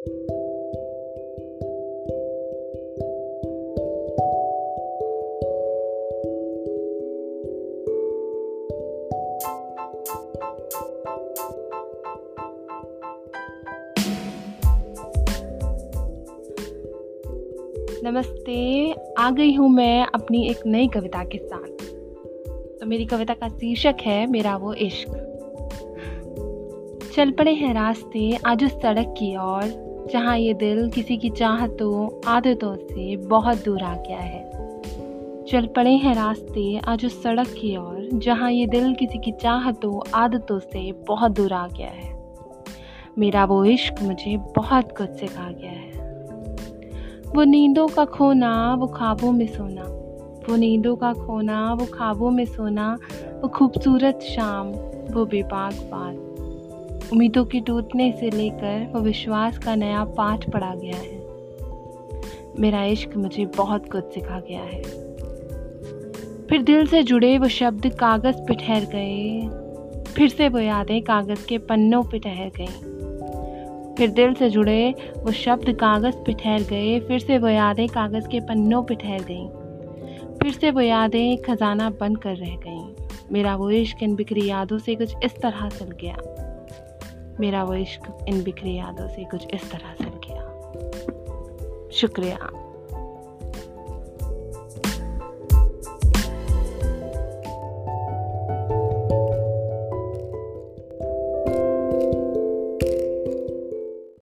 नमस्ते, आ गई हूँ मैं अपनी एक नई कविता के साथ। तो मेरी कविता का शीर्षक है, मेरा वो इश्क। चल पड़े हैं रास्ते, आज उस सड़क की ओर। जहाँ ये दिल किसी की चाहतों, आदतों से बहुत दूर आ गया है। चल पड़े हैं रास्ते आज उस सड़क की ओर, जहाँ ये दिल किसी की चाहतों, आदतों से बहुत दूर आ गया है। मेरा वो इश्क मुझे बहुत कुछ सिखा गया है। वो नींदों का खोना, वो ख्वाबों में सोना। वो नींदों का खोना, वो ख्वाबों में सोना। वो खूबसूरत शाम, वो बेबाक बात। उम्मीदों के टूटने से लेकर वो विश्वास का नया पाठ पढ़ा गया है। मेरा इश्क मुझे बहुत कुछ सिखा गया है। फिर दिल से जुड़े वो शब्द कागज़ पे ठहर गए। फिर से वो यादें कागज़ के पन्नों पे ठहर गईं। फिर दिल से जुड़े वो शब्द कागज़ पे ठहर गए। फिर से वो यादें कागज़ के पन्नों पे ठहर गईं। फिर से वो यादें ख़जाना बंद कर रह गईं। मेरा वो इश्क इन बिखरी यादों से कुछ इस तरह चल गया। मेरा वो इश्क इन बिखरी यादों से कुछ इस तरह से गया शुक्रिया।